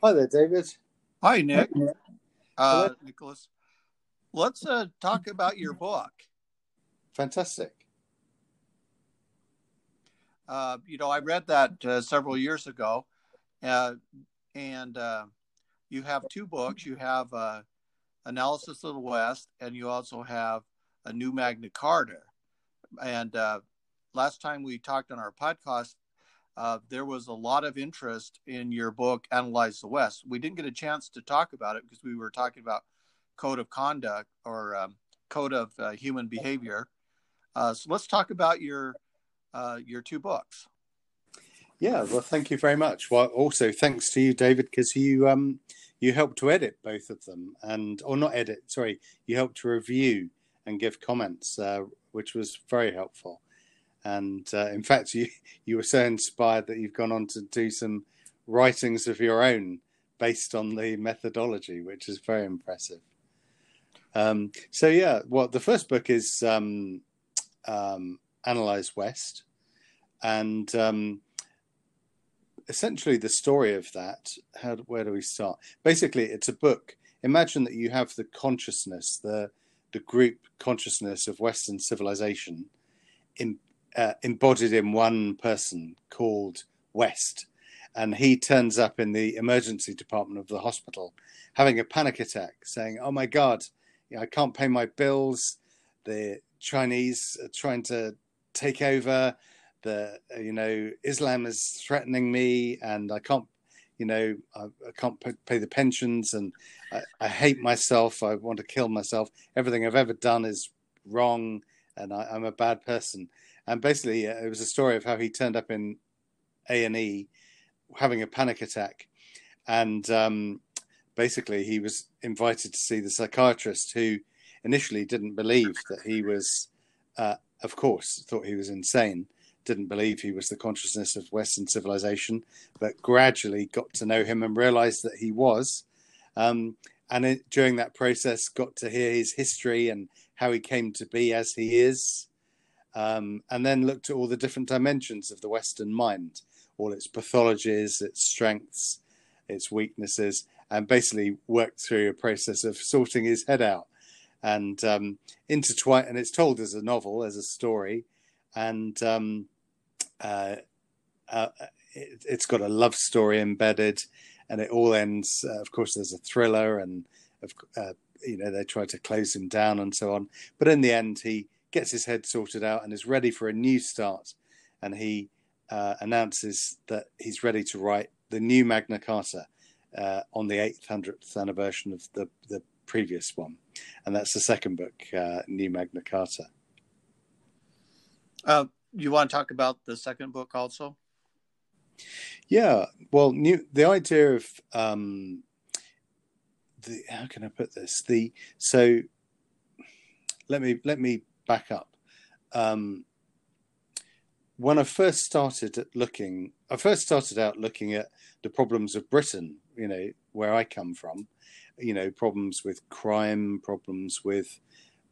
Hi there, David. Hi, Nick. Uh, Nicholas. Let's uh, talk about your book. Fantastic. Uh, you know, I read that uh, several years ago, uh, and uh, you have two books. You have uh, Analysis of the West, and you also have a new Magna Carta. And uh, last time we talked on our podcast, uh, there was a lot of interest in your book, Analyze the West. We didn't get a chance to talk about it because we were talking about code of conduct or um, code of uh, human behavior. Uh, so let's talk about your uh, your two books. Yeah, well, thank you very much. Well, also thanks to you, David, because you um, you helped to edit both of them, and or not edit, sorry, you helped to review and give comments, uh, which was very helpful. And uh, in fact, you you were so inspired that you've gone on to do some writings of your own based on the methodology, which is very impressive. Um, so yeah, well, the first book is um, um, Analyze West, and um, essentially the story of that. How where do we start? Basically, it's a book. Imagine that you have the consciousness, the the group consciousness of Western civilization, in, uh, embodied in one person called West, and he turns up in the emergency department of the hospital, having a panic attack, saying, "Oh my God, I can't pay my bills. The Chinese are trying to take over. The you know Islam is threatening me, and I can't." You know, I, I can't pay the pensions, and I, I hate myself. I want to kill myself. Everything I've ever done is wrong, and I, I'm a bad person and basically uh, it was a story of how he turned up in A and E having a panic attack, and um, basically he was invited to see the psychiatrist who initially didn't believe that he was, uh, of course, thought he was insane. Didn't believe he was the consciousness of Western civilization, but gradually got to know him and realized that he was. Um, and it, during that process, got to hear his history and how he came to be as he is um, and then looked at all the different dimensions of the Western mind, all its pathologies, its strengths, its weaknesses, and basically worked through a process of sorting his head out and um, intertwine. And it's told as a novel, as a story, and um, uh, uh, it, has got a love story embedded, and it all ends. Uh, of course, there's a thriller, and uh, you know they try to close him down and so on. But in the end, he gets his head sorted out and is ready for a new start. And he uh, announces that he's ready to write the new Magna Carta uh, on the 800th anniversary of the, the previous one. And that's the second book, uh, New Magna Carta. Uh, you want to talk about the second book also? Yeah, well, new the idea of um, the how can I put this? The so let me let me back up. Um, when I first started looking, I first started out looking at the problems of Britain, you know, where I come from, you know, problems with crime, problems with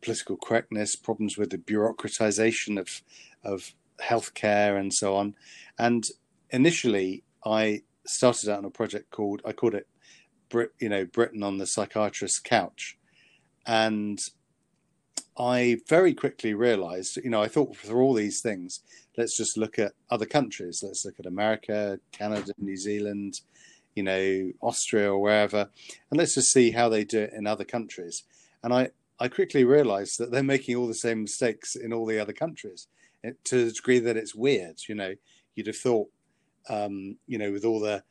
political correctness, problems with the bureaucratization of of healthcare and so on. And initially, I started out on a project called I called it, Brit, you know, Britain on the psychiatrist's couch, and I very quickly realized, you know, I thought for all these things, let's just look at other countries. Let's look at America, Canada, New Zealand, you know, Austria or wherever, and let's just see how they do it in other countries. And I, I quickly realized that they're making all the same mistakes in all the other countries to the degree that it's weird. You know, you'd have thought, um, you know, with all the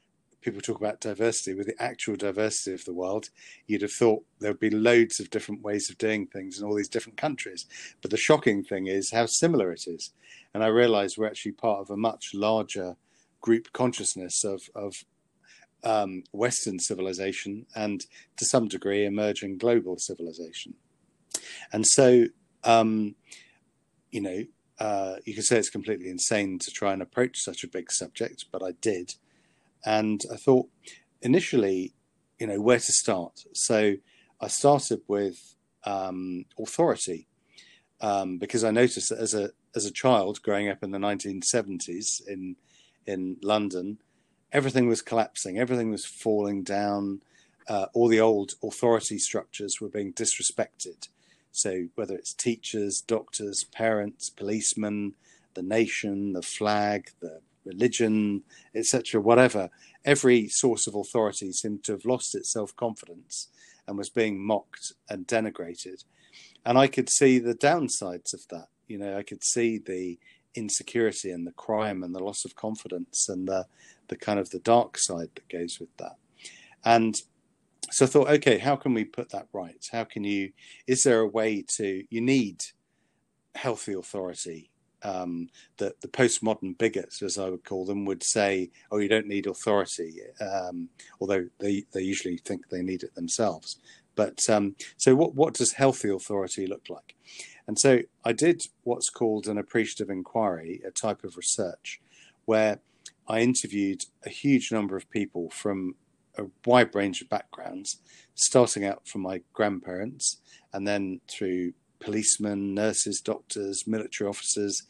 people talk about diversity, with the actual diversity of the world, you'd have thought there would be loads of different ways of doing things in all these different countries. But the shocking thing is how similar it is. And I realize we're actually part of a much larger group consciousness of, of um, Western civilization and to some degree emerging global civilization. And so, um, you know, uh, you could say it's completely insane to try and approach such a big subject, but I did. And I thought initially, you know, where to start. So I started with um, authority um, because I noticed that as a as a child growing up in the 1970s in in London, everything was collapsing, everything was falling down. Uh, all the old authority structures were being disrespected. So whether it's teachers, doctors, parents, policemen, the nation, the flag, the religion, etc., whatever, every source of authority seemed to have lost its self confidence and was being mocked and denigrated. And I could see the downsides of that. You know, I could see the insecurity and the crime and the loss of confidence and the the kind of the dark side that goes with that. And so I thought, okay, how can we put that right? How can you? Is there a way to? You need healthy authority um, that the postmodern bigots, as I would call them, would say, "Oh, you don't need authority," um, although they they usually think they need it themselves. But um, so, what what does healthy authority look like? And so, I did what's called an appreciative inquiry, a type of research, where I interviewed a huge number of people from a wide range of backgrounds, starting out from my grandparents, and then through policemen, nurses, doctors, military officers,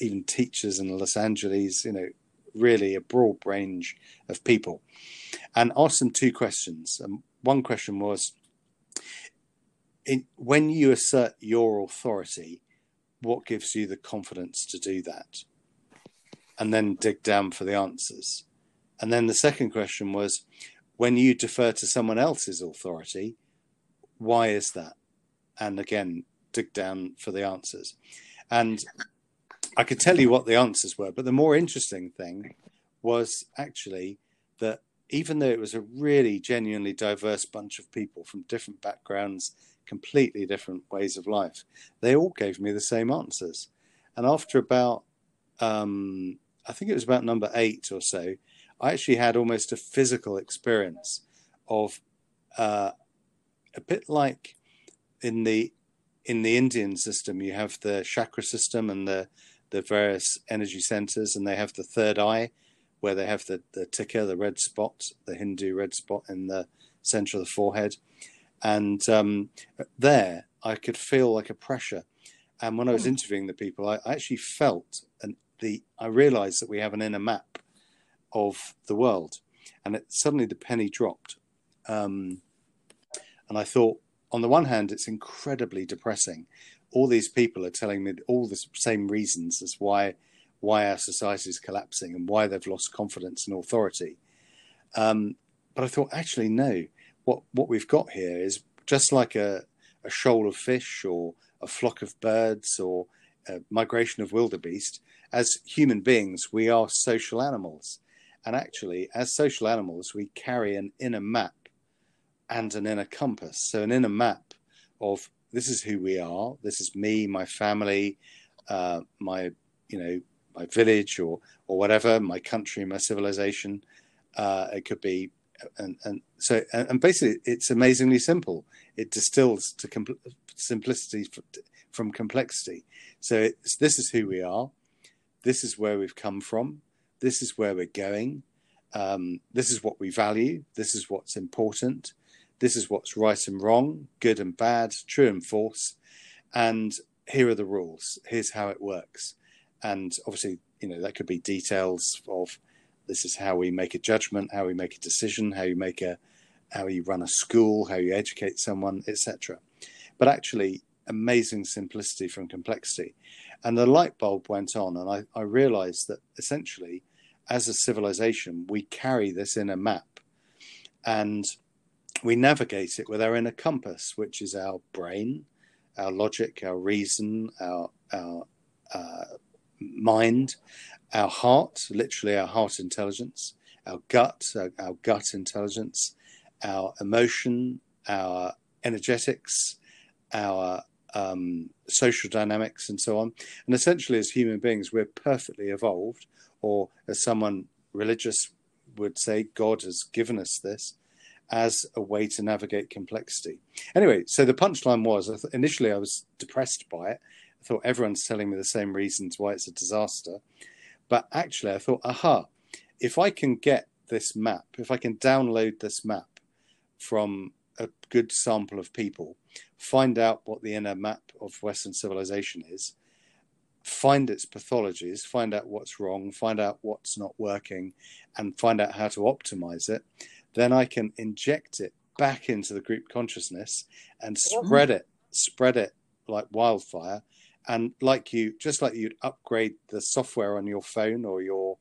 even teachers in Los Angeles, you know, really a broad range of people, and asked them two questions. And one question was in, when you assert your authority, what gives you the confidence to do that? And then dig down for the answers. And then the second question was when you defer to someone else's authority, why is that? And again, dig down for the answers. And I could tell you what the answers were, but the more interesting thing was actually that even though it was a really genuinely diverse bunch of people from different backgrounds, completely different ways of life, they all gave me the same answers. And after about, um, I think it was about number eight or so, I actually had almost a physical experience of uh, a bit like in the in the Indian system, you have the chakra system and the the various energy centers, and they have the third eye, where they have the the tika, the red spot, the Hindu red spot in the center of the forehead, and um, there I could feel like a pressure. And when I was hmm. interviewing the people, I, I actually felt and the I realized that we have an inner map of the world, and it, suddenly the penny dropped. Um, and I thought, on the one hand, it's incredibly depressing. All these people are telling me all the same reasons as why why our society is collapsing and why they've lost confidence in authority. Um, but I thought, actually, no. What what we've got here is just like a, a shoal of fish or a flock of birds or a migration of wildebeest. As human beings, we are social animals, and actually, as social animals, we carry an inner map and an inner compass. So, an inner map of this is who we are, this is me, my family, uh, my, you know, my village or, or whatever, my country, my civilization. Uh, it could be, and, and so, and, and, basically, it's amazingly simple. It distills to simplicity from complexity. So, this is who we are, this is where we've come from, this is where we're going. Um, this is what we value. This is what's important this is what's right and wrong, good and bad, true and false, and here are the rules. Here's how it works. And obviously, you know, that could be details of this is how we make a judgment, how we make a decision, how you make a how you run a school, how you educate someone, etc. But actually, amazing simplicity from complexity. And the light bulb went on, and I, I realized that essentially, as a civilization, we carry this in a map. And we navigate it with our inner compass, which is our brain, our logic, our reason, our our uh, mind, our heart, literally our heart intelligence, our gut, our, our gut intelligence, our emotion, our energetics, our um, social dynamics, and so on. And essentially, as human beings, we're perfectly evolved, or as someone religious would say, God has given us this as a way to navigate complexity. Anyway, so the punchline was initially I was depressed by it. I thought everyone's telling me the same reasons why it's a disaster. But actually, I thought, aha, if I can get this map, if I can download this map from a good sample of people, find out what the inner map of Western civilization is, find its pathologies, find out what's wrong, find out what's not working, and find out how to optimize it, then I can inject it back into the group consciousness and spread it, spread it like wildfire. And like you, just like you'd upgrade the software on your phone or your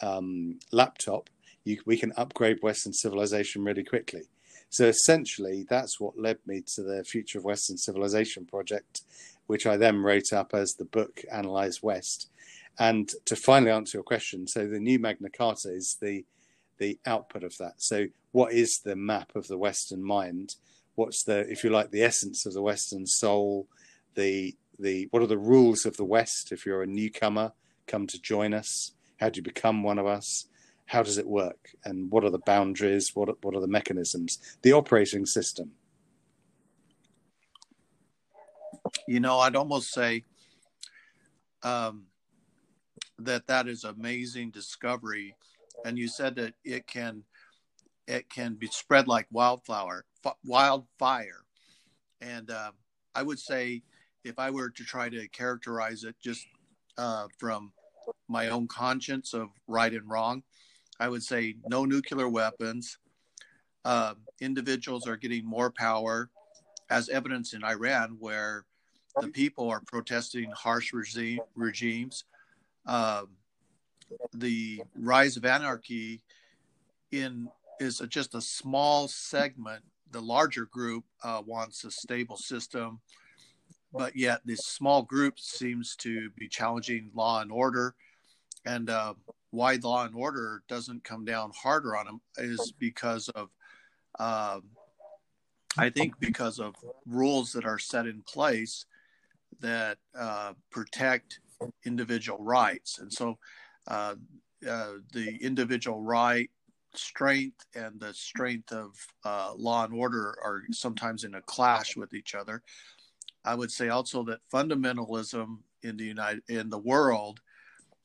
um, laptop, you, we can upgrade Western civilization really quickly. So essentially, that's what led me to the Future of Western Civilization project, which I then wrote up as the book Analyze West. And to finally answer your question, so the new Magna Carta is the the output of that. So, what is the map of the Western mind? What's the, if you like, the essence of the Western soul? The the what are the rules of the West? If you're a newcomer, come to join us. How do you become one of us? How does it work? And what are the boundaries? What what are the mechanisms? The operating system. You know, I'd almost say um, that that is amazing discovery and you said that it can it can be spread like wildflower wildfire. And uh, i would say if i were to try to characterize it just uh, from my own conscience of right and wrong i would say no nuclear weapons. Uh, individuals are getting more power as evidence in iran where the people are protesting harsh regime, regimes. Um, the rise of anarchy in is a, just a small segment. The larger group uh, wants a stable system, but yet this small group seems to be challenging law and order. And uh, why law and order doesn't come down harder on them is because of, uh, I think, because of rules that are set in place that uh, protect individual rights. And so uh, uh, the individual right strength and the strength of uh, law and order are sometimes in a clash with each other. I would say also that fundamentalism in the United in the world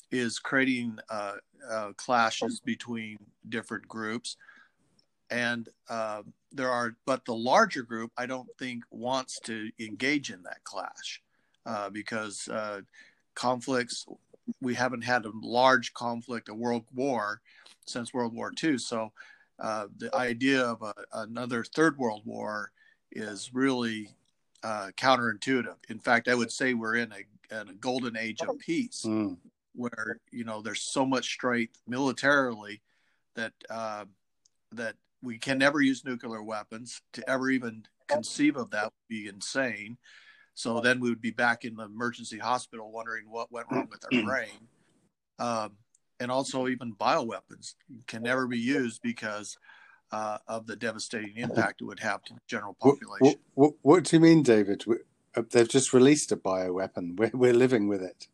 is creating uh, uh, clashes between different groups, and uh, there are. But the larger group, I don't think, wants to engage in that clash because conflicts we haven't had a large conflict, a world war, since World War II. So uh, the idea of a, another third world war is really uh, counterintuitive. In fact, I would say we're in a, in a golden age of peace, mm. where you know there's so much strength militarily that uh, that we can never use nuclear weapons. To ever even conceive of that would be insane. So then we would be back in the emergency hospital wondering what went wrong with our brain. Um, and also, even bioweapons can never be used because uh, of the devastating impact it would have to the general population. What, what, what do you mean, David? Uh, they've just released a bioweapon. We're, we're living with it.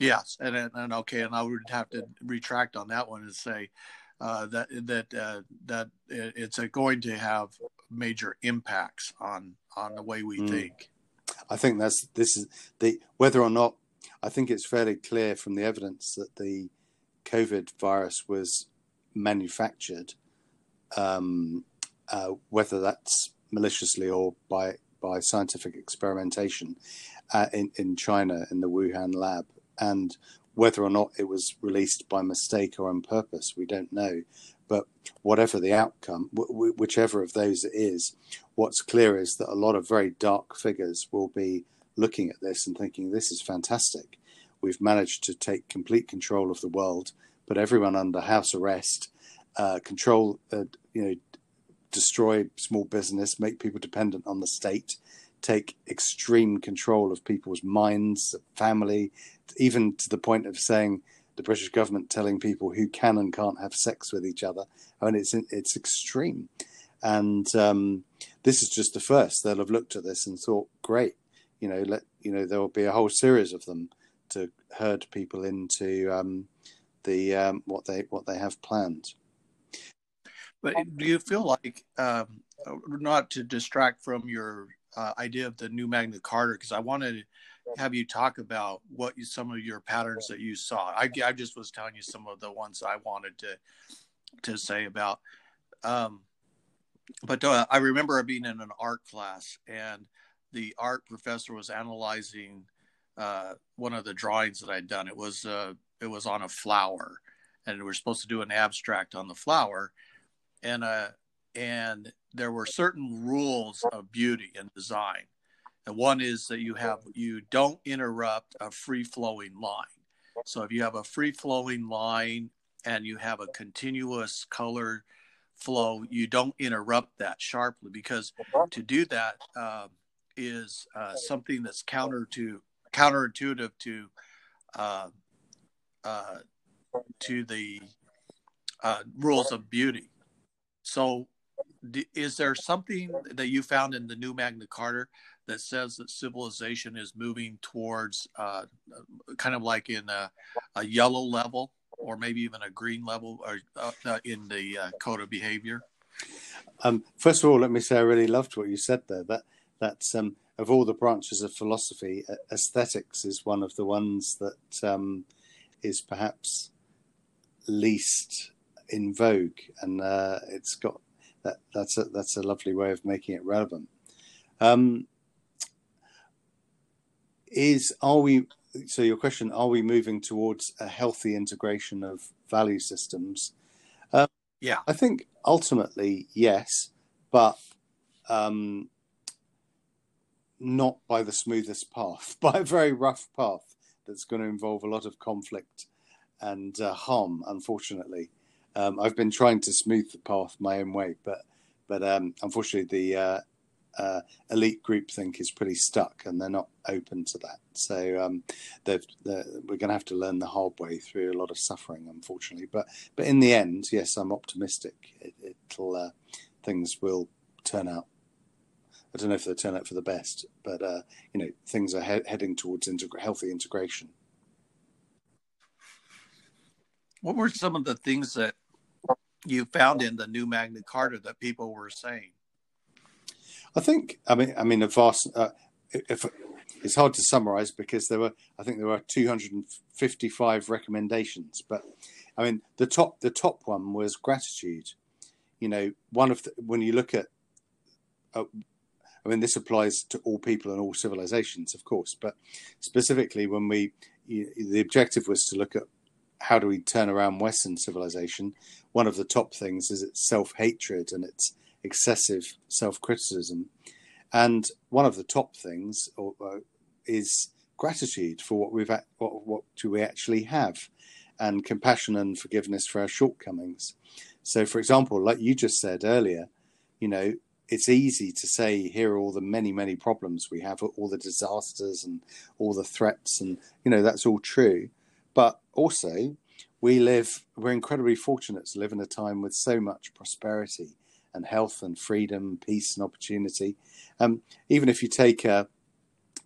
Yes, and, and okay, and I would have to retract on that one and say uh, that that uh, that it's going to have major impacts on on the way we mm. think. I think that's this is the whether or not I think it's fairly clear from the evidence that the COVID virus was manufactured, um, uh, whether that's maliciously or by by scientific experimentation uh, in in China in the Wuhan lab, and whether or not it was released by mistake or on purpose, we don't know. But whatever the outcome, w- whichever of those it is, what's clear is that a lot of very dark figures will be looking at this and thinking, this is fantastic. We've managed to take complete control of the world, put everyone under house arrest, uh, control, uh, you know, destroy small business, make people dependent on the state, take extreme control of people's minds, family, even to the point of saying the British government telling people who can and can't have sex with each other. I mean, it's it's extreme, and um, this is just the first. They'll have looked at this and thought, great, you know, let you know there will be a whole series of them to herd people into um, the um, what they what they have planned. But do you feel like um, not to distract from your uh, idea of the new Magna Carta? Because I wanted have you talk about what you, some of your patterns that you saw. I, I just was telling you some of the ones I wanted to to say about. Um, but uh, I remember being in an art class, and the art professor was analyzing uh, one of the drawings that I'd done. It was uh, it was on a flower, and we were supposed to do an abstract on the flower, and uh, and there were certain rules of beauty and design. And one is that you have you don't interrupt a free flowing line. So if you have a free flowing line and you have a continuous color flow, you don't interrupt that sharply because to do that uh, is uh, something that's counter to counterintuitive to uh, uh to the uh, rules of beauty. So, is there something that you found in the new Magna Carta that says that civilization is moving towards uh, kind of like in a, a, yellow level or maybe even a green level or uh, uh, in the uh, code of behavior? Um, first of all, let me say I really loved what you said there. That that's um, of all the branches of philosophy, aesthetics is one of the ones that um, is perhaps least in vogue, and uh, it's got that. That's a that's a lovely way of making it relevant. Um, is are we? So your question: Are we moving towards a healthy integration of value systems? Um, yeah, I think ultimately yes, but um, not by the smoothest path, by a very rough path that's going to involve a lot of conflict and uh, harm. Unfortunately, um, I've been trying to smooth the path my own way, but but um, unfortunately, the uh, uh, elite groupthink is pretty stuck, and they're not open to that. So um, they're, they're, we're going to have to learn the hard way through a lot of suffering, unfortunately. But but in the end, yes, I'm optimistic. It, will uh, things will turn out. I don't know if they'll turn out for the best, but uh, you know things are he- heading towards integra- healthy integration. What were some of the things that you found in the new Magna Carta that people were saying? I think, I mean, I mean, a vast. Uh, if it's hard to summarize because there were, I think there were 255 recommendations, but I mean, the top, the top one was gratitude. You know, one of the, when you look at, uh, I mean, this applies to all people and all civilizations, of course, but specifically when we, you, the objective was to look at how do we turn around Western civilization? One of the top things is its self hatred and its excessive self criticism. And one of the top things uh, is gratitude for what we've what, what do we actually have, and compassion and forgiveness for our shortcomings. So, for example, like you just said earlier, you know, it's easy to say here are all the many many problems we have, all the disasters and all the threats, and you know that's all true. But also, we live, we're incredibly fortunate to live in a time with so much prosperity and health and freedom, peace and opportunity. Um, even if you take a,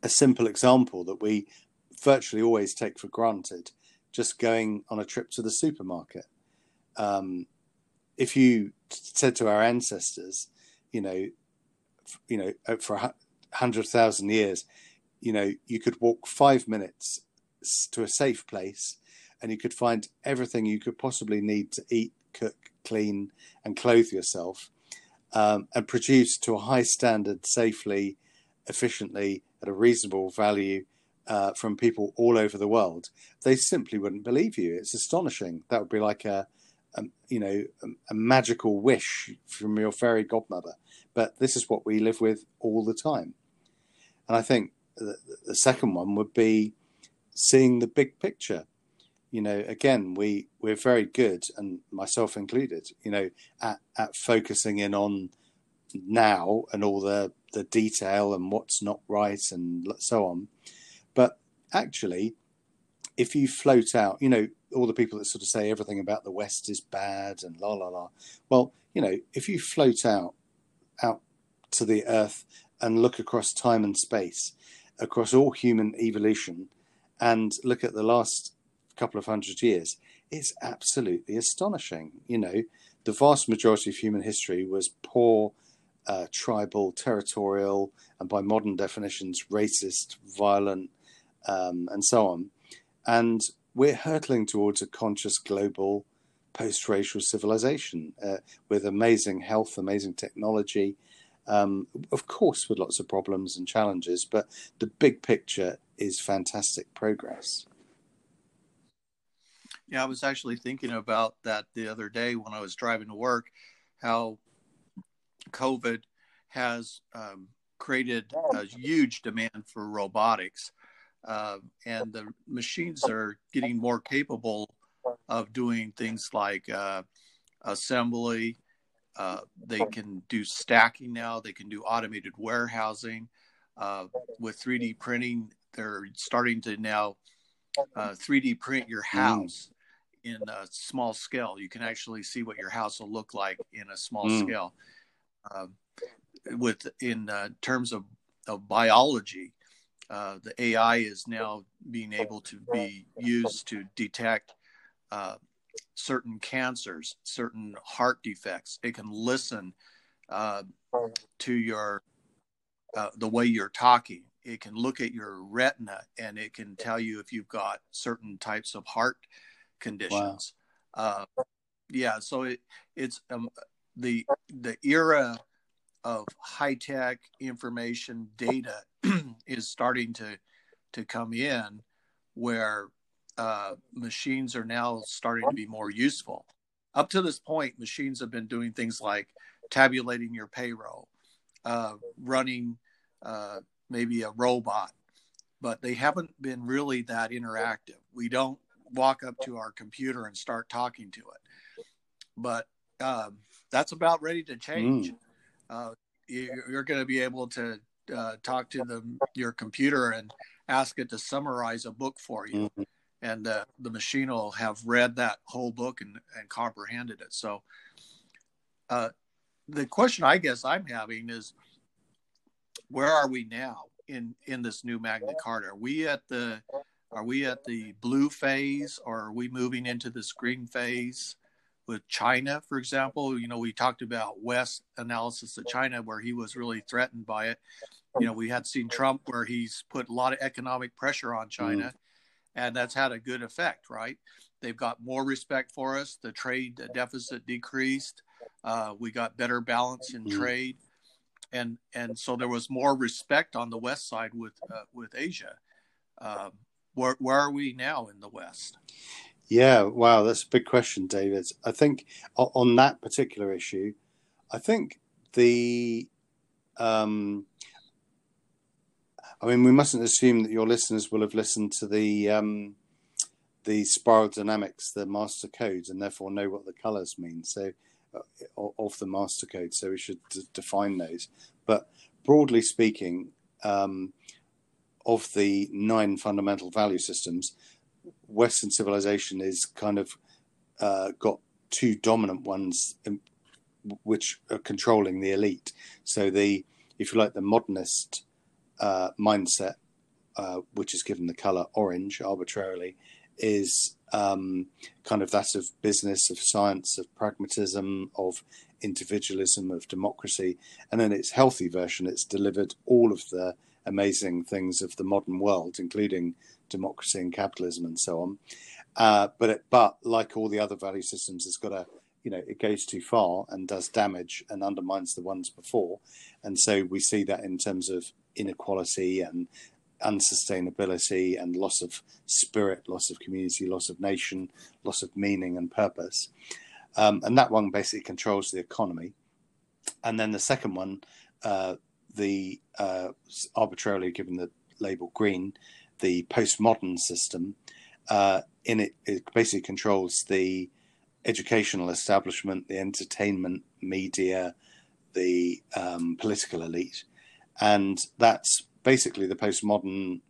a simple example that we virtually always take for granted, just going on a trip to the supermarket. Um, if you said to our ancestors, you know, you know, for a hundred thousand years, you know, you could walk five minutes to a safe place and you could find everything you could possibly need to eat, cook, clean, and clothe yourself, um, and produce to a high standard safely, efficiently, at a reasonable value uh, from people all over the world, they simply wouldn't believe you. It's astonishing. That would be like a, a you know, a, a magical wish from your fairy godmother. But this is what we live with all the time. And I think the, the second one would be seeing the big picture. You know, again, we we're very good, and myself included. You know, at at focusing in on now and all the the detail and what's not right and so on. But actually, if you float out, you know, all the people that sort of say everything about the West is bad and la la la. Well, you know, if you float out out to the Earth and look across time and space, across all human evolution, and look at the last couple of hundred years, it's absolutely astonishing. You know, the vast majority of human history was poor, uh, tribal, territorial, and by modern definitions, racist, violent, um, and so on. And we're hurtling towards a conscious global post racial civilization uh, with amazing health, amazing technology, Um, of course, with lots of problems and challenges, but the big picture is fantastic progress. Yeah, I was actually thinking about that the other day when I was driving to work, how COVID has um, created a huge demand for robotics. Uh, and the machines are getting more capable of doing things like uh, assembly. Uh, they can do stacking now. They can do automated warehousing. Uh, with 3D printing, they're starting to now 3D uh, print your mm. house. In a small scale. You can actually see what your house will look like in a small mm. scale. Um, with in uh, terms of, of biology, uh, the AI is now being able to be used to detect uh, certain cancers, certain heart defects. It can listen uh, to your uh, the way you're talking. It can look at your retina and it can tell you if you've got certain types of heart conditions. Wow. Uh, yeah, so it it's um, the the era of high tech information data is starting to to come in where uh, machines are now starting to be more useful. Up to this point, machines have been doing things like tabulating your payroll, uh, running uh, maybe a robot, but they haven't been really that interactive. We don't walk up to our computer and start talking to it. But um, that's about ready to change. Mm uh, you're going to be able to uh, talk to the, your computer and ask it to summarize a book for you. Mm-hmm. And uh, the machine will have read that whole book and, and comprehended it. So, uh, the question I guess I'm having is, where are we now in in this new Magna Carta? Are we at the are we at the blue phase, or are we moving into this green phase? with China, for example. You know, we talked about West analysis of China where he was really threatened by it. You know, we had seen Trump where he's put a lot of economic pressure on China, mm. and that's had a good effect, right? They've got more respect for us. The trade deficit decreased. Uh, we got better balance in mm. trade, and and so there was more respect on the West side with uh, with Asia. Um, where where are we now in the West? Yeah, wow, that's a big question, David. I think on that particular issue, I think the, um, I mean, we mustn't assume that your listeners will have listened to the um, the spiral dynamics, the master codes, and therefore know what the colors mean. So, uh, of the master code, so we should d- define those. But broadly speaking, um, of the nine fundamental value systems, Western civilization is kind of uh, got two dominant ones, in, which are controlling the elite. So the, if you like, the modernist uh, mindset, uh, which is given the color orange arbitrarily, is um, kind of that of business, of science, of pragmatism, of individualism, of democracy. And then its healthy version, it's delivered all of the amazing things of the modern world, including democracy and capitalism and so on. Uh, but it, but like all the other value systems, it's got a you know it goes too far and does damage and undermines the ones before, and so we see that in terms of inequality and unsustainability and loss of spirit, loss of community, loss of nation, loss of meaning and purpose. Um, and that one basically controls the economy. And then the second one, uh, the uh, arbitrarily given the label green, the postmodern system, uh, in it, it basically controls the educational establishment, the entertainment media, the um, political elite, and that's basically the postmodern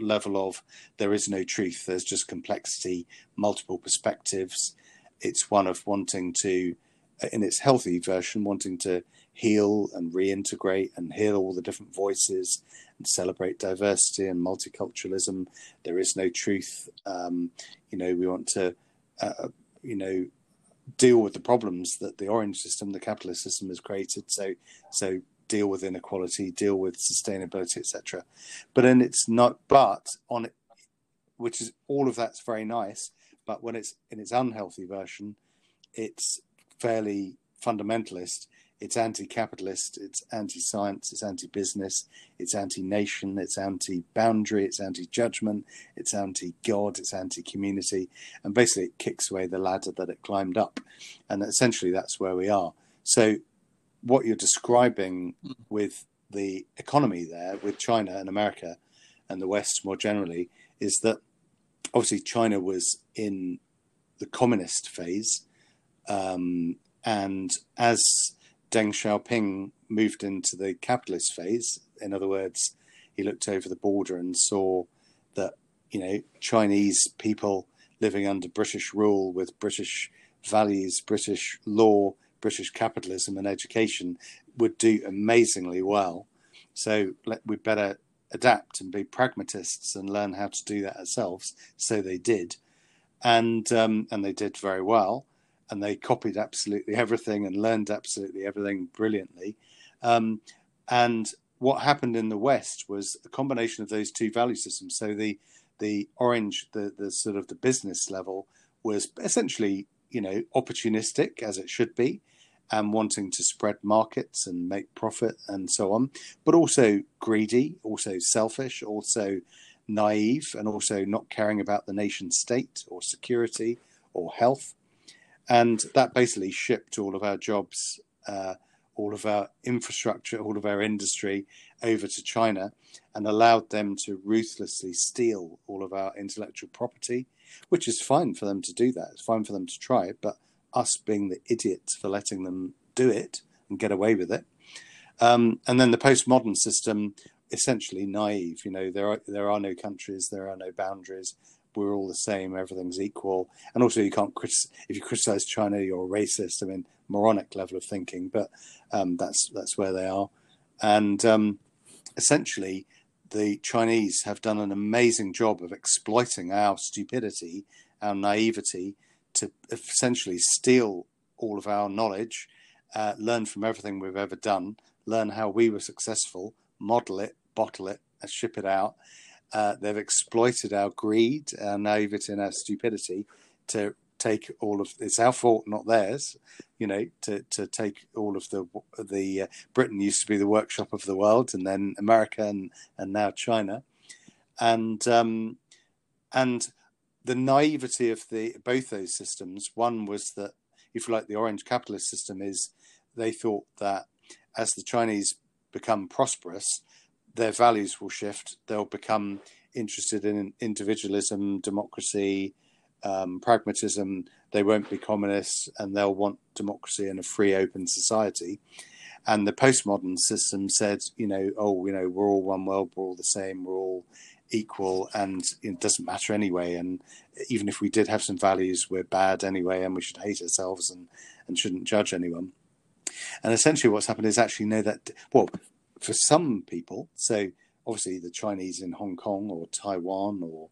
level of there is no truth. There's just complexity, multiple perspectives. It's one of wanting to, in its healthy version, wanting to heal and reintegrate and hear all the different voices and celebrate diversity and multiculturalism. There is no truth. Um, you know, we want to, uh, you know, deal with the problems that the orange system, the capitalist system, has created. So, so deal with inequality, deal with sustainability, etc. But then it's not. But on it, which is all of that's very nice. But when it's in its unhealthy version, it's fairly fundamentalist it's anti-capitalist, it's anti-science, it's anti-business, it's anti-nation, it's anti-boundary, it's anti-judgment, it's anti-God, it's anti-community, and basically it kicks away the ladder that it climbed up, and essentially that's where we are. So, what you're describing hmm. with the economy there, with China and America, and the West more generally, is that obviously China was in the communist phase, um, and as Deng Xiaoping moved into the capitalist phase. In other words, he looked over the border and saw that you know Chinese people living under British rule with British values, British law, British capitalism and education would do amazingly well. So let, we better adapt and be pragmatists and learn how to do that ourselves. So they did, and um, and they did very well and they copied absolutely everything and learned absolutely everything brilliantly. Um, and what happened in the West was a combination of those two value systems. So the the orange, the the sort of the business level was essentially you know opportunistic as it should be, and wanting to spread markets and make profit and so on, but also greedy, also selfish, also naive, and also not caring about the nation state or security or health and that basically shipped all of our jobs, uh, all of our infrastructure, all of our industry over to China, and allowed them to ruthlessly steal all of our intellectual property, which is fine for them to do that. It's fine for them to try it, but us being the idiots for letting them do it and get away with it. Um, and then the postmodern system, essentially naive. You know, there are there are no countries, there are no boundaries we're all the same, everything's equal. And also, you can't if you criticize China, you're a racist. I mean, moronic level of thinking, but um, that's that's where they are. And um, essentially, the Chinese have done an amazing job of exploiting our stupidity, our naivety, to essentially steal all of our knowledge, uh, learn from everything we've ever done, learn how we were successful, model it, bottle it, and ship it out uh, they've exploited our greed, our naivety, and our stupidity to take all of it's our fault, not theirs. You know, to to take all of the the uh, Britain used to be the workshop of the world, and then America, and and now China, and um, and the naivety of the both those systems. One was that, if you like, the orange capitalist system is they thought that as the Chinese become prosperous, their values will shift. They'll become interested in individualism, democracy, um, pragmatism. They won't be communists, and they'll want democracy and a free, open society. And the postmodern system said, you know, oh, you know, we're all one world, we're all the same, we're all equal, and it doesn't matter anyway. And even if we did have some values, we're bad anyway, and we should hate ourselves and and shouldn't judge anyone. And essentially, what's happened is actually know that well, for some people, so obviously the Chinese in Hong Kong or Taiwan or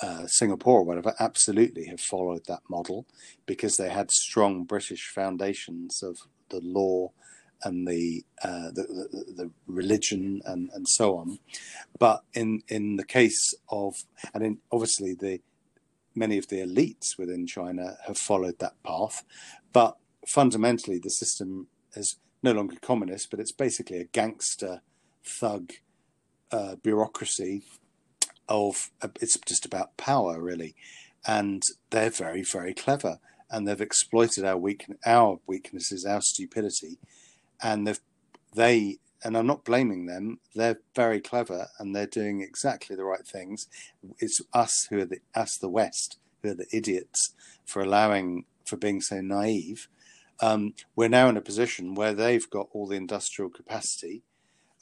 uh, Singapore or whatever, absolutely have followed that model because they had strong British foundations of the law and the, uh, the, the, the religion and, and so on. But in in the case of and in, obviously the many of the elites within China have followed that path, but fundamentally the system has no longer communist, but it's basically a gangster thug uh, bureaucracy of uh, it's just about power really, and they're very very clever and they've exploited our weak our weaknesses, our stupidity, and they've they and I'm not blaming them. They're very clever and they're doing exactly the right things. It's us who are the us the West who are the idiots for allowing for being so naive um, we're now in a position where they've got all the industrial capacity,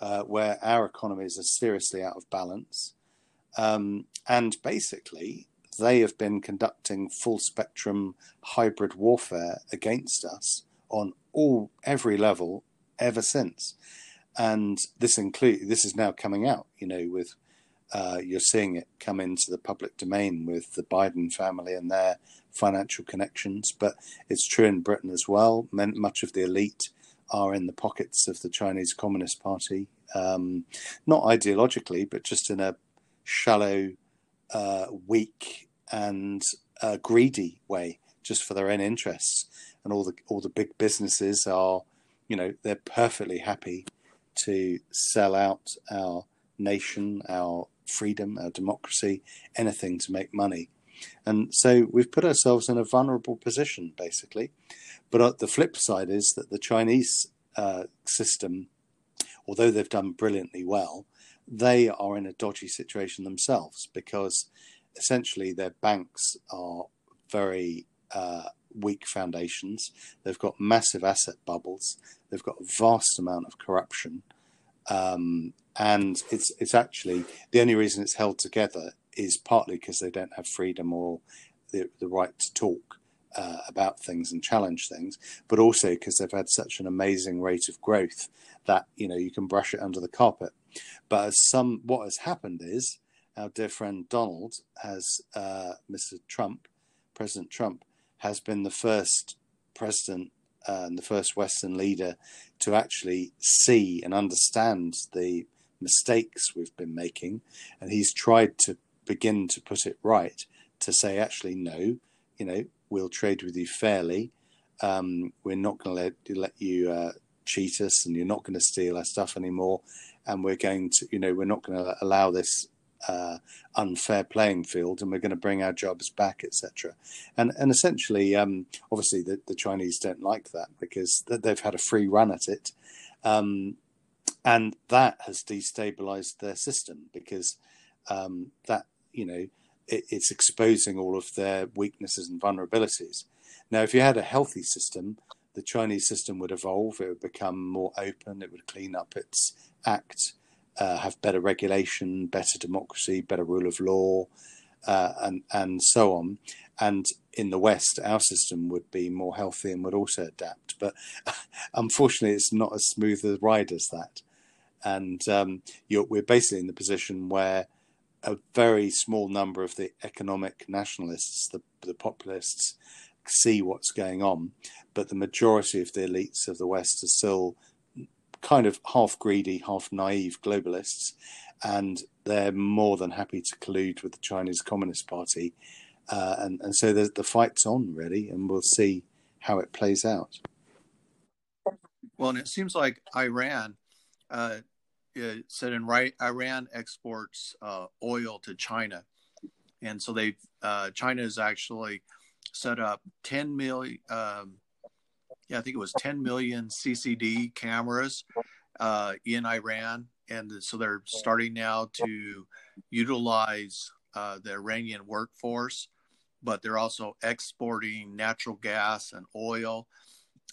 uh, where our economies are seriously out of balance. Um, and basically, they have been conducting full spectrum hybrid warfare against us on all every level ever since. And this include this is now coming out, you know, with uh, you're seeing it come into the public domain with the Biden family and their financial connections. But it's true in Britain as well. Much of the elite are in the pockets of the Chinese Communist Party, um, not ideologically, but just in a shallow, uh, weak, and uh, greedy way, just for their own interests. And all the all the big businesses are you know, they're perfectly happy to sell out our nation, our freedom, our democracy, anything to make money. And so we've put ourselves in a vulnerable position, basically. But uh, the flip side is that the Chinese uh, system, although they've done brilliantly well, they are in a dodgy situation themselves because essentially their banks are very uh, weak foundations. They've got massive asset bubbles. They've got a vast amount of corruption. Um, and it's it's actually the only reason it's held together is partly because they don't have freedom or the, the right to talk uh, about things and challenge things, but also because they've had such an amazing rate of growth that you know you can brush it under the carpet. But some what has happened is our dear friend Donald has uh, Mr. Trump, President Trump, has been the first president uh, and the first Western leader to actually see and understand the mistakes we've been making, and he's tried to begin to put it right to say, actually, no, you know, we'll trade with you fairly. Um, we're not going to let, let you uh, cheat us, and you're not going to steal our stuff anymore. And we're going to, you know, we're not going to allow this uh, unfair playing field, and we're going to bring our jobs back, etc. And and essentially, um, obviously, the, the Chinese don't like that because they've had a free run at it. Um, and that has destabilized their system because um, that you know it, it's exposing all of their weaknesses and vulnerabilities. Now, if you had a healthy system, the Chinese system would evolve. It would become more open. It would clean up its act, uh, have better regulation, better democracy, better rule of law, uh, and and so on. And in the West, our system would be more healthy and would also adapt. But unfortunately, it's not as smooth a ride as that and um, we're basically in the position where a very small number of the economic nationalists, the, the populists, see what's going on, but the majority of the elites of the West are still kind of half greedy, half naive globalists, and they're more than happy to collude with the Chinese Communist Party. Uh, and, and so the, fight's on, really, and we'll see how it plays out. Well, and it seems like Iran uh, said in right, Iran exports uh, oil to China, and so they uh, China has actually set up 10 million. Um, yeah, I think it was 10 million CCD cameras uh, in Iran, and so they're starting now to utilize uh, the Iranian workforce, but they're also exporting natural gas and oil.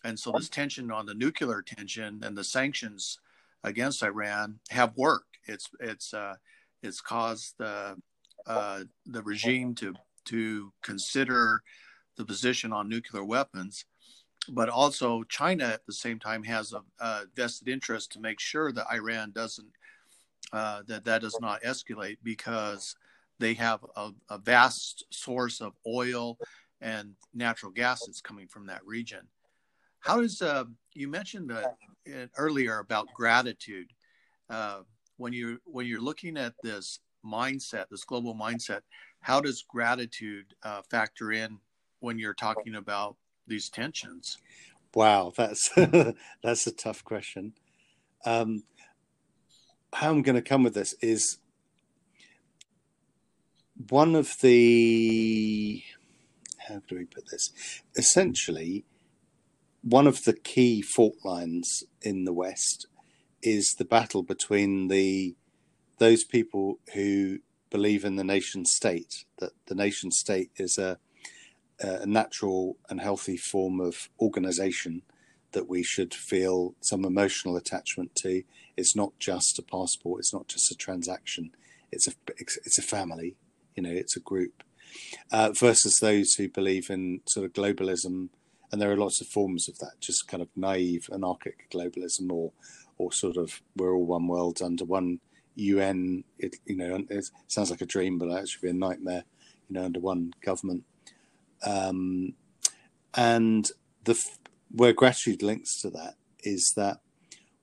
And so this tension on the nuclear tension and the sanctions against Iran have worked. It's it's uh, it's caused the uh, the regime to to consider the position on nuclear weapons, but also China at the same time has a, a vested interest to make sure that Iran doesn't uh, that that does not escalate because they have a, a vast source of oil and natural gas that's coming from that region. How does uh, you mentioned uh, earlier about gratitude? Uh, when you when you're looking at this mindset, this global mindset, how does gratitude uh, factor in when you're talking about these tensions? Wow, that's that's a tough question. Um, how I'm going to come with this is one of the how do we put this? Essentially, one of the key fault lines in the West is the battle between the those people who believe in the nation state that the nation state is a, a natural and healthy form of organization that we should feel some emotional attachment to. It's not just a passport. It's not just a transaction. It's a it's a family. You know, it's a group. Uh, versus those who believe in sort of globalism and there are lots of forms of that, just kind of naive anarchic globalism, or or sort of we're all one world under one UN. It you know it sounds like a dream, but actually be a nightmare. You know, under one government, um, and the where gratitude links to that is that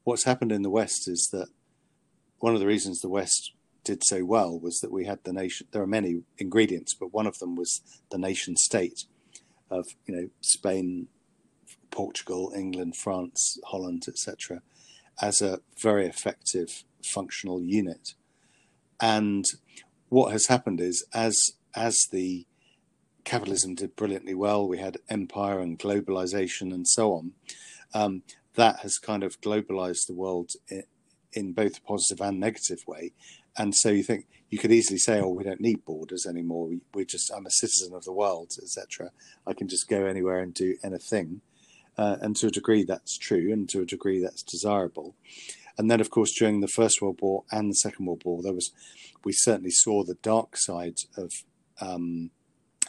what's happened in the West is that one of the reasons the West did so well was that we had the nation. There are many ingredients, but one of them was the nation state of you know Spain, Portugal, England, France, Holland, etc., as a very effective functional unit. And what has happened is, as as the capitalism did brilliantly well, we had empire and globalization and so on. Um, that has kind of globalized the world in, in both a positive and negative way. And so you think you could easily say, "Oh, we don't need borders anymore. We, we just I'm a citizen of the world, etc. I can just go anywhere and do anything." Uh, and to a degree, that's true, and to a degree, that's desirable. And then, of course, during the First World War and the Second World War, there was we certainly saw the dark side of um,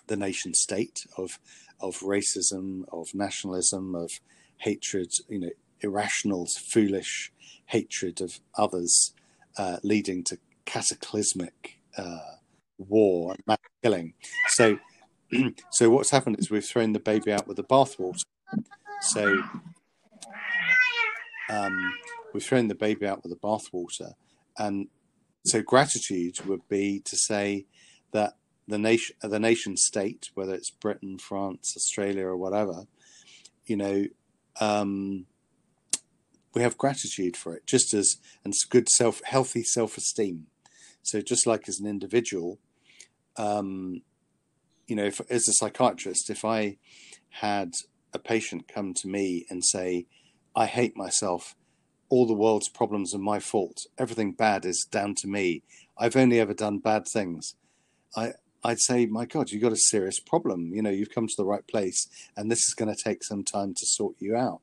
the nation state, of of racism, of nationalism, of hatred, you know, irrational, foolish hatred of others, uh, leading to cataclysmic uh, war and mass killing. So, so what's happened is we've thrown the baby out with the bathwater. So, um, we've thrown the baby out with the bathwater, and so gratitude would be to say that the nation, the nation state, whether it's Britain, France, Australia, or whatever, you know, um, we have gratitude for it, just as and good self, healthy self-esteem. So just like as an individual, um, you know, if, as a psychiatrist, if I had a patient come to me and say, "I hate myself," all the world's problems are my fault. Everything bad is down to me. I've only ever done bad things. I, I'd say, my God, you've got a serious problem. You know, you've come to the right place, and this is going to take some time to sort you out.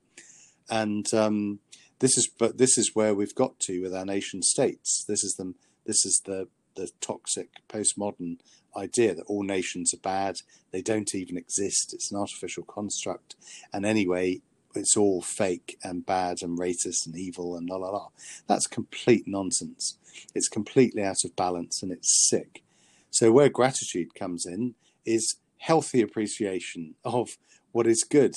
And um, this is, but this is where we've got to with our nation states. This is the, this is the the toxic postmodern idea that all nations are bad. They don't even exist. It's an artificial construct. And anyway, it's all fake and bad and racist and evil and la la la. That's complete nonsense. It's completely out of balance and it's sick. So where gratitude comes in is healthy appreciation of what is good.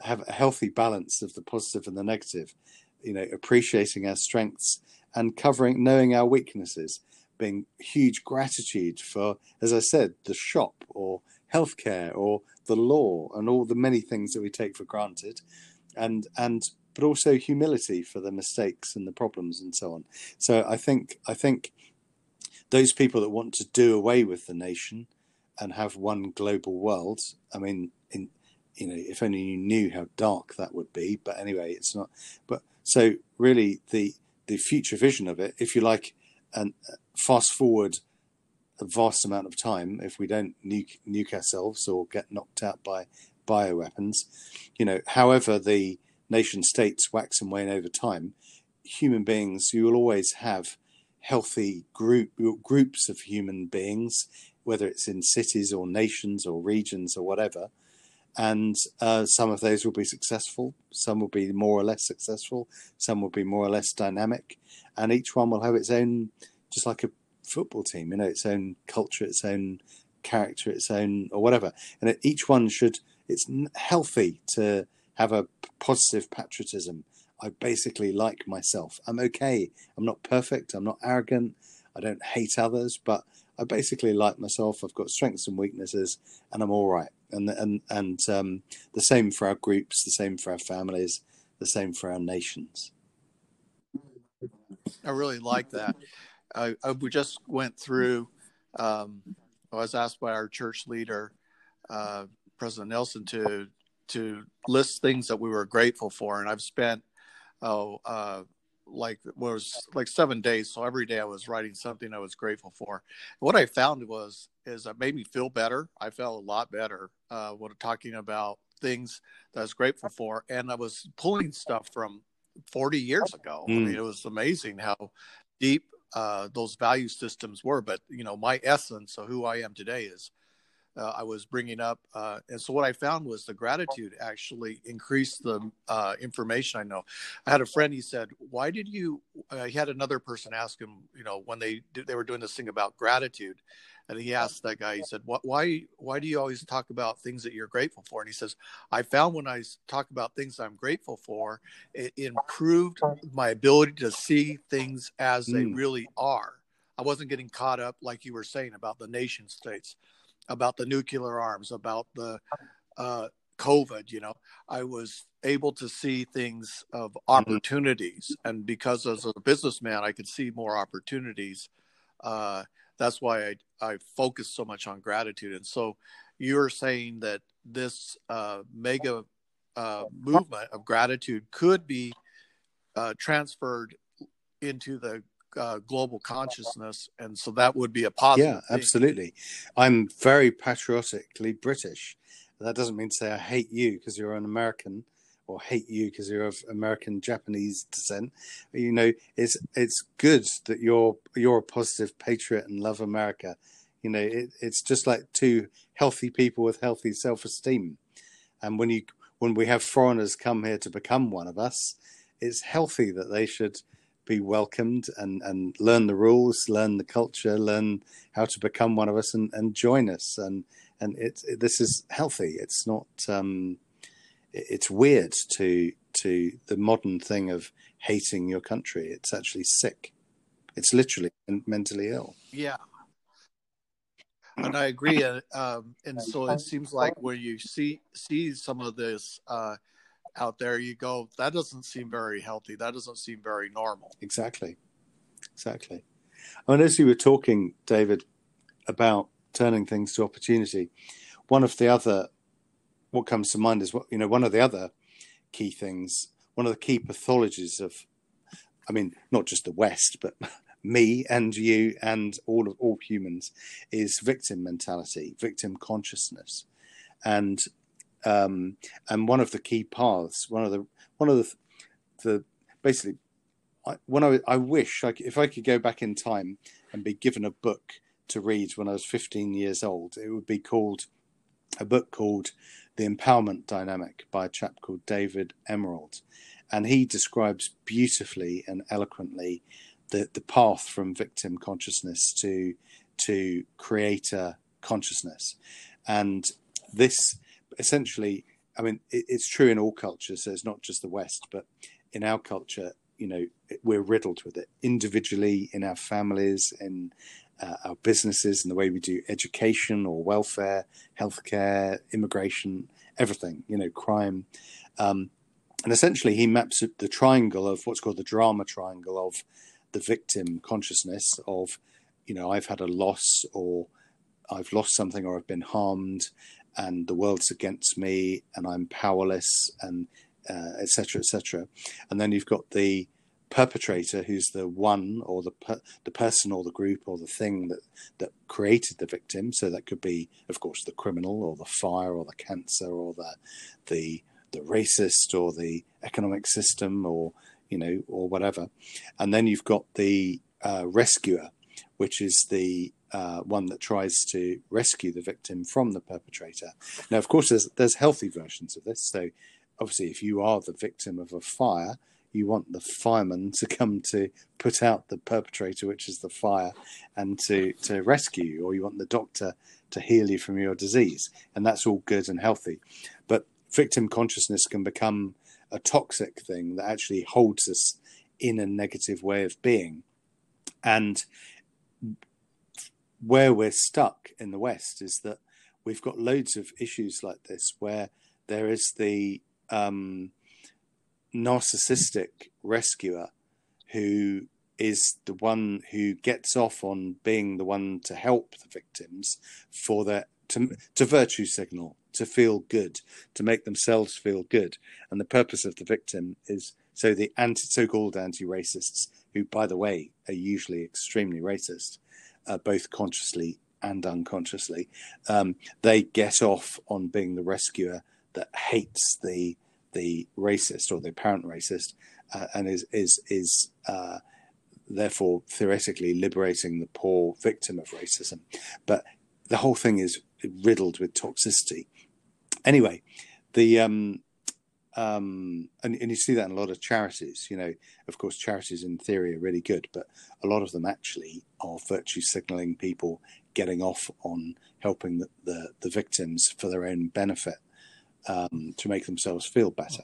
Have a healthy balance of the positive and the negative. You know, appreciating our strengths and covering, knowing our weaknesses, being huge gratitude for, as I said, the shop or healthcare or the law and all the many things that we take for granted and and but also humility for the mistakes and the problems and so on. So i think i think those people that want to do away with the nation and have one global world i mean in you know if only you knew how dark that would be but anyway it's not but so really the the future vision of it if you like and fast forward a vast amount of time if we don't nuke, nuke ourselves or get knocked out by bioweapons. You know, however the nation states wax and wane over time, human beings, you will always have healthy group groups of human beings, whether it's in cities or nations or regions or whatever. And uh, some of those will be successful, some will be more or less successful, some will be more or less dynamic, and each one will have its own, just like a football team, you know, its own culture, its own character, its own or whatever. And each one should. It's healthy to have a positive patriotism. I basically like myself. I'm okay. I'm not perfect. I'm not arrogant. I don't hate others, but I basically like myself. I've got strengths and weaknesses, and I'm all right. And and and um, the same for our groups, the same for our families, the same for our nations. I really like that. I, I we just went through. Um, I was asked by our church leader, uh, President Nelson, to to list things that we were grateful for, and I've spent oh uh, like was like seven days. So every day I was writing something I was grateful for. What I found was is it made me feel better. I felt a lot better uh, when talking about things that I was grateful for, and I was pulling stuff from 40 years ago. Mm. I mean, mm. it was amazing how deep uh, those value systems were. But you know, my essence of who I am today is uh, I was bringing up. Uh, and so what I found was the gratitude actually increased the uh, information I know. I had a friend. He said, "Why did you?" Uh, he had another person ask him. You know, when they they were doing this thing about gratitude, and he asked that guy. He said, Why? Why do you always talk about things that you're grateful for?" And he says, "I found when I talk about things I'm grateful for, it improved my ability to see things as mm. they really are." I wasn't getting caught up like you were saying about the nation states about the nuclear arms, about the uh, COVID, you know, I was able to see things of mm-hmm. opportunities, mm-hmm. and because as a businessman, I could see more opportunities. Uh, that's why I I focus so much on gratitude. And so, you're saying that this uh, mega uh, movement of gratitude could be uh, transferred into the uh, global consciousness, and so that would be a positive. Yeah, absolutely. I'm very patriotically British. That doesn't mean to say I hate you because you're an American, or hate you because you're of American Japanese descent. You know, it's it's good that you're you're a positive patriot and love America. You know, it, it's just like two healthy people with healthy self esteem. And when you when we have foreigners come here to become one of us, it's healthy that they should be welcomed and, and learn the rules, learn the culture, learn how to become one of us and, and join us. And and it's it, this is healthy. It's not um, it's weird to to the modern thing of hating your country. It's actually sick. It's literally mentally ill. Yeah, and I agree. Um, and so it seems like when you see see some of this uh, out there, you go, that doesn't seem very healthy. That doesn't seem very normal. Exactly, exactly. I mean, as you were talking, David, about turning things to opportunity, one of the other, what comes to mind is what you know, one of the other key things, one of the key pathologies of, I mean, not just the West, but me and you and all of all humans is victim mentality, victim consciousness, and um, and one of the key paths, one of the one of the the basically, I, when I I wish I, if I could go back in time and be given a book to read when I was 15 years old, it would be called a book called The Empowerment Dynamic by a chap called David Emerald, and he describes beautifully and eloquently the the path from victim consciousness to to creator consciousness, and this essentially, I mean, it, it's true in all cultures. So it's not just the West, but in our culture, you know, we're riddled with it individually in our families, in uh, our businesses, in the way we do education or welfare, healthcare, immigration, everything. You know, crime. Um, and essentially, he maps the triangle of what's called the drama triangle of the victim consciousness of, you know, I've had a loss or I've lost something or I've been harmed and the world's against me and I'm powerless and etc. Uh, etc. Et and then you've got the perpetrator who's the one or the per, the person or the group or the thing that that created the victim so that could be of course the criminal or the fire or the cancer or the the the racist or the economic system or you know, or whatever. And then you've got the uh, rescuer, which is the uh, one that tries to rescue the victim from the perpetrator. Now, of course, there's there's healthy versions of this. So, obviously, if you are the victim of a fire, you want the fireman to come to put out the perpetrator, which is the fire, and to to rescue you, or you want the doctor to heal you from your disease, and that's all good and healthy. But victim consciousness can become a toxic thing that actually holds us in a negative way of being. And where we're stuck in the West is that we've got loads of issues like this where there is the um, narcissistic rescuer who is the one who gets off on being the one to help the victims for their to, to virtue signal to feel good, to make themselves feel good. And the purpose of the victim is so the anti, so-called anti-racists, who, by the way, are usually extremely racist, uh, both consciously and unconsciously, um, they get off on being the rescuer that hates the the racist or the apparent racist, uh, and is is is uh, therefore theoretically liberating the poor victim of racism. But the whole thing is riddled with toxicity anyway, the um, um, and, and you see that in a lot of charities. You know, of course, charities in theory are really good, but a lot of them actually are virtue signaling people getting off on helping the, the, the victims for their own benefit um, to make themselves feel better.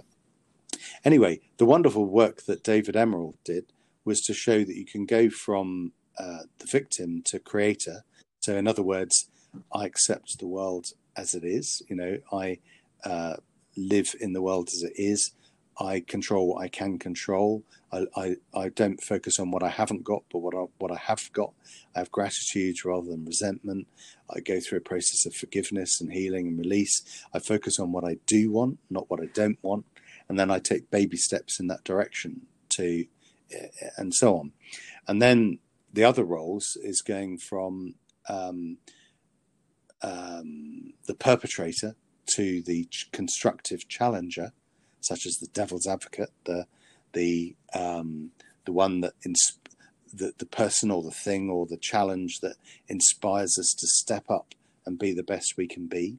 Anyway, the wonderful work that David Emerald did was to show that you can go from uh, the victim to creator. So, in other words, I accept the world as it is. You know, I uh, live in the world as it is. I control what I can control. I, I, I, don't focus on what I haven't got, but what I, what I have got. I have gratitude rather than resentment. I go through a process of forgiveness and healing and release. I focus on what I do want, not what I don't want. And then I take baby steps in that direction to, eh, and so on. And then the other roles is going from um, um, the perpetrator to the constructive challenger, such as the devil's advocate, the the um, the one that ins- the the person or the thing or the challenge that inspires us to step up and be the best we can be,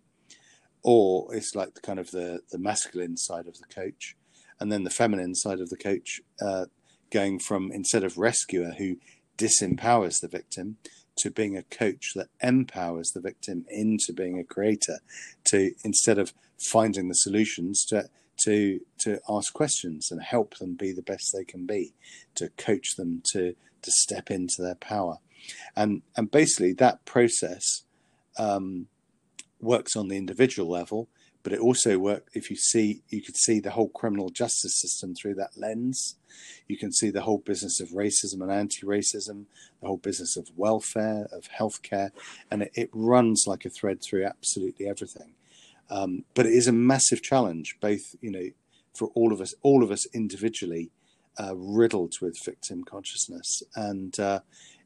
or it's like the kind of the the masculine side of the coach, and then the feminine side of the coach, uh, going from instead of rescuer who disempowers the victim to being a coach that empowers the victim into being a creator to instead of finding the solutions to to to ask questions and help them be the best they can be to coach them to to step into their power. And and basically that process um, works on the individual level but it also works if you see you could see the whole criminal justice system through that lens. You can see the whole business of racism and anti-racism the whole business of welfare of healthcare and it, it runs like a thread through absolutely everything. Um, but it is a massive challenge both you know for all of us all of us individually uh, riddled with victim consciousness. And uh,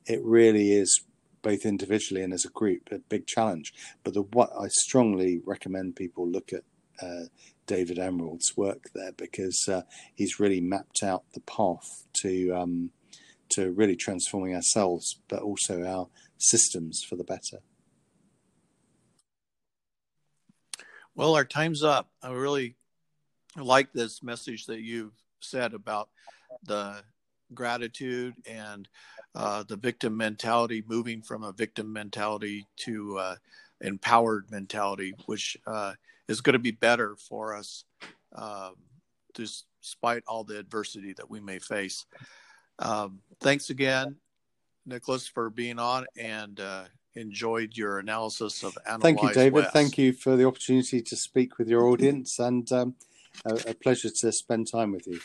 it really is both individually and as a group, a big challenge. But the what I strongly recommend people look at uh, David Emerald's work there because uh, he's really mapped out the path to um, to really transforming ourselves, but also our systems for the better. Well, our time's up. I really like this message that you've said about the gratitude and uh, the victim mentality, moving from a victim mentality to uh, empowered mentality, which uh, is going to be better for us um, despite all the adversity that we may face. Um, thanks again, Nicholas, for being on and uh, enjoyed your analysis of Analyze Thank you, David. West. Thank you for the opportunity to speak with your audience and um, a, a pleasure to spend time with you.